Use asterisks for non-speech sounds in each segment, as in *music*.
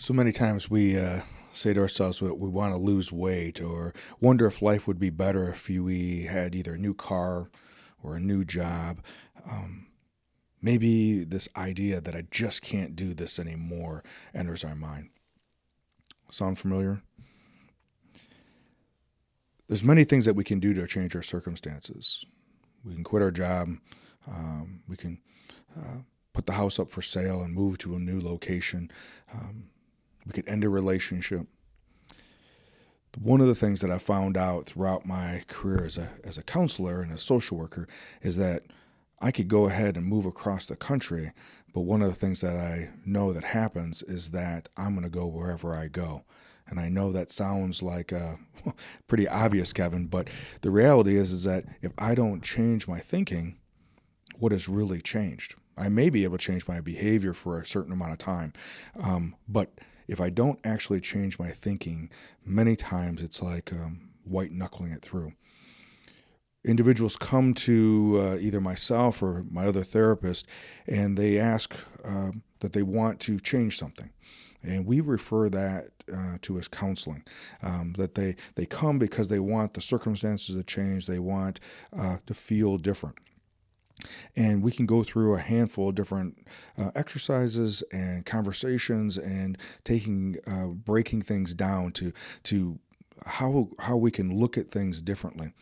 So many times we uh, say to ourselves we, we want to lose weight or wonder if life would be better if we had either a new car or a new job. Um, maybe this idea that I just can't do this anymore enters our mind. Sound familiar? There's many things that we can do to change our circumstances. We can quit our job. Um, we can uh, put the house up for sale and move to a new location. Um, we could end a relationship. One of the things that I found out throughout my career as a, as a counselor and a social worker is that I could go ahead and move across the country, but one of the things that I know that happens is that I'm going to go wherever I go. And I know that sounds like uh, *laughs* pretty obvious, Kevin, but the reality is is that if I don't change my thinking, what has really changed? I may be able to change my behavior for a certain amount of time, um, but if I don't actually change my thinking, many times it's like um, white knuckling it through. Individuals come to uh, either myself or my other therapist and they ask uh, that they want to change something. And we refer that uh, to as counseling. Um, that they, they come because they want the circumstances to change, they want uh, to feel different and we can go through a handful of different uh, exercises and conversations and taking uh, breaking things down to to how how we can look at things differently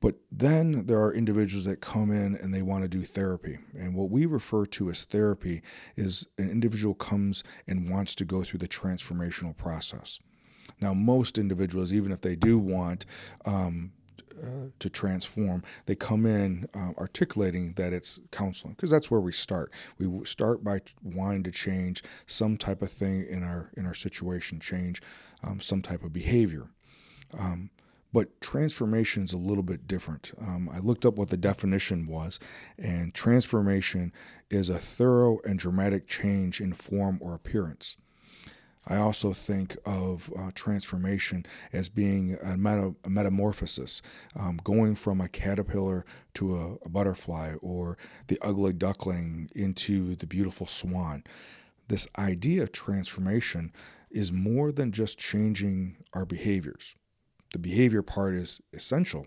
but then there are individuals that come in and they want to do therapy. And what we refer to as therapy is an individual comes and wants to go through the transformational process. Now, most individuals, even if they do want um, to transform, they come in uh, articulating that it's counseling because that's where we start. We start by wanting to change some type of thing in our in our situation, change um, some type of behavior. Um, but transformation is a little bit different. Um, I looked up what the definition was, and transformation is a thorough and dramatic change in form or appearance. I also think of uh, transformation as being a, meta, a metamorphosis, um, going from a caterpillar to a, a, butterfly or the ugly duckling into the beautiful swan. This idea of transformation is more than just changing our behaviors. The behavior part is essential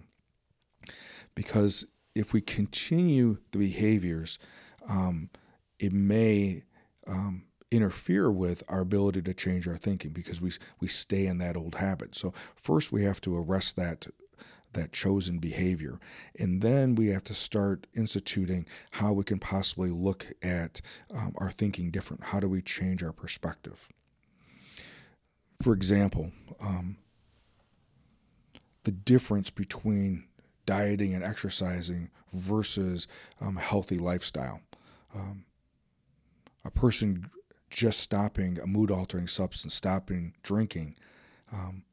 because if we continue the behaviors, um, it may um, interfere with our ability to change our thinking because we we stay in that old habit. So first we have to arrest that that chosen behavior. And then we have to start instituting how we can possibly look at um, our thinking different. How do we change our perspective? For example, um, the difference between dieting and exercising versus um, a healthy lifestyle. Um, a person just stopping a mood altering substance, stopping drinking, um,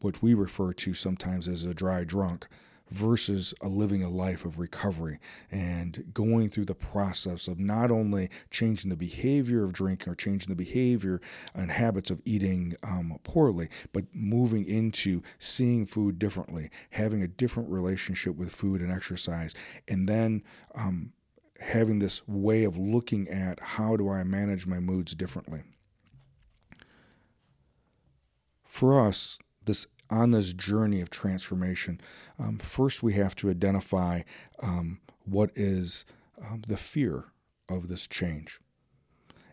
what we refer to sometimes as a dry drunk, versus a living a life of recovery and going through the process of not only changing the behavior of drinking or changing the behavior and habits of eating um, poorly, but moving into seeing food differently, having a different relationship with food and exercise, and then um, having this way of looking at how do I manage my moods differently. For us, this on this journey of transformation, um, first we have to identify um, what is um, the fear of this change.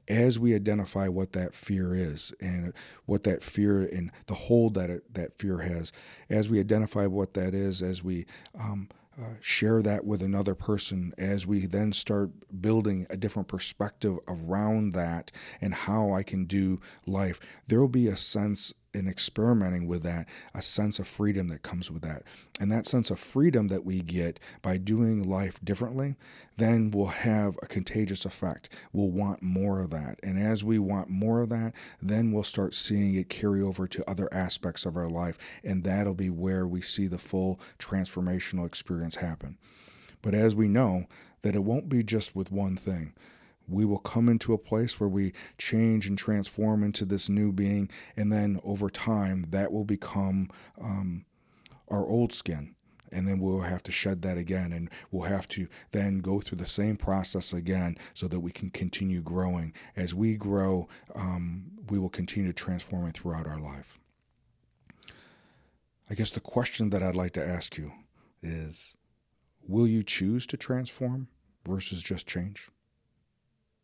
As we identify what that fear is and what that fear and the hold that it, that fear has, as we identify what that is, as we um, uh, share that with another person as we then start building a different perspective around that and how I can do life. There will be a sense in experimenting with that, a sense of freedom that comes with that. And that sense of freedom that we get by doing life differently, then will have a contagious effect. We'll want more of that. And as we want more of that, then we'll start seeing it carry over to other aspects of our life. And that'll be where we see the full transformational experience happen. But as we know, that it won't be just with one thing we will come into a place where we change and transform into this new being, and then over time, that will become um, our old skin. and then we'll have to shed that again and we'll have to then go through the same process again so that we can continue growing. As we grow um, we will continue to transform it throughout our life. I guess the question that i'd like to ask you is will you choose to transform versus just change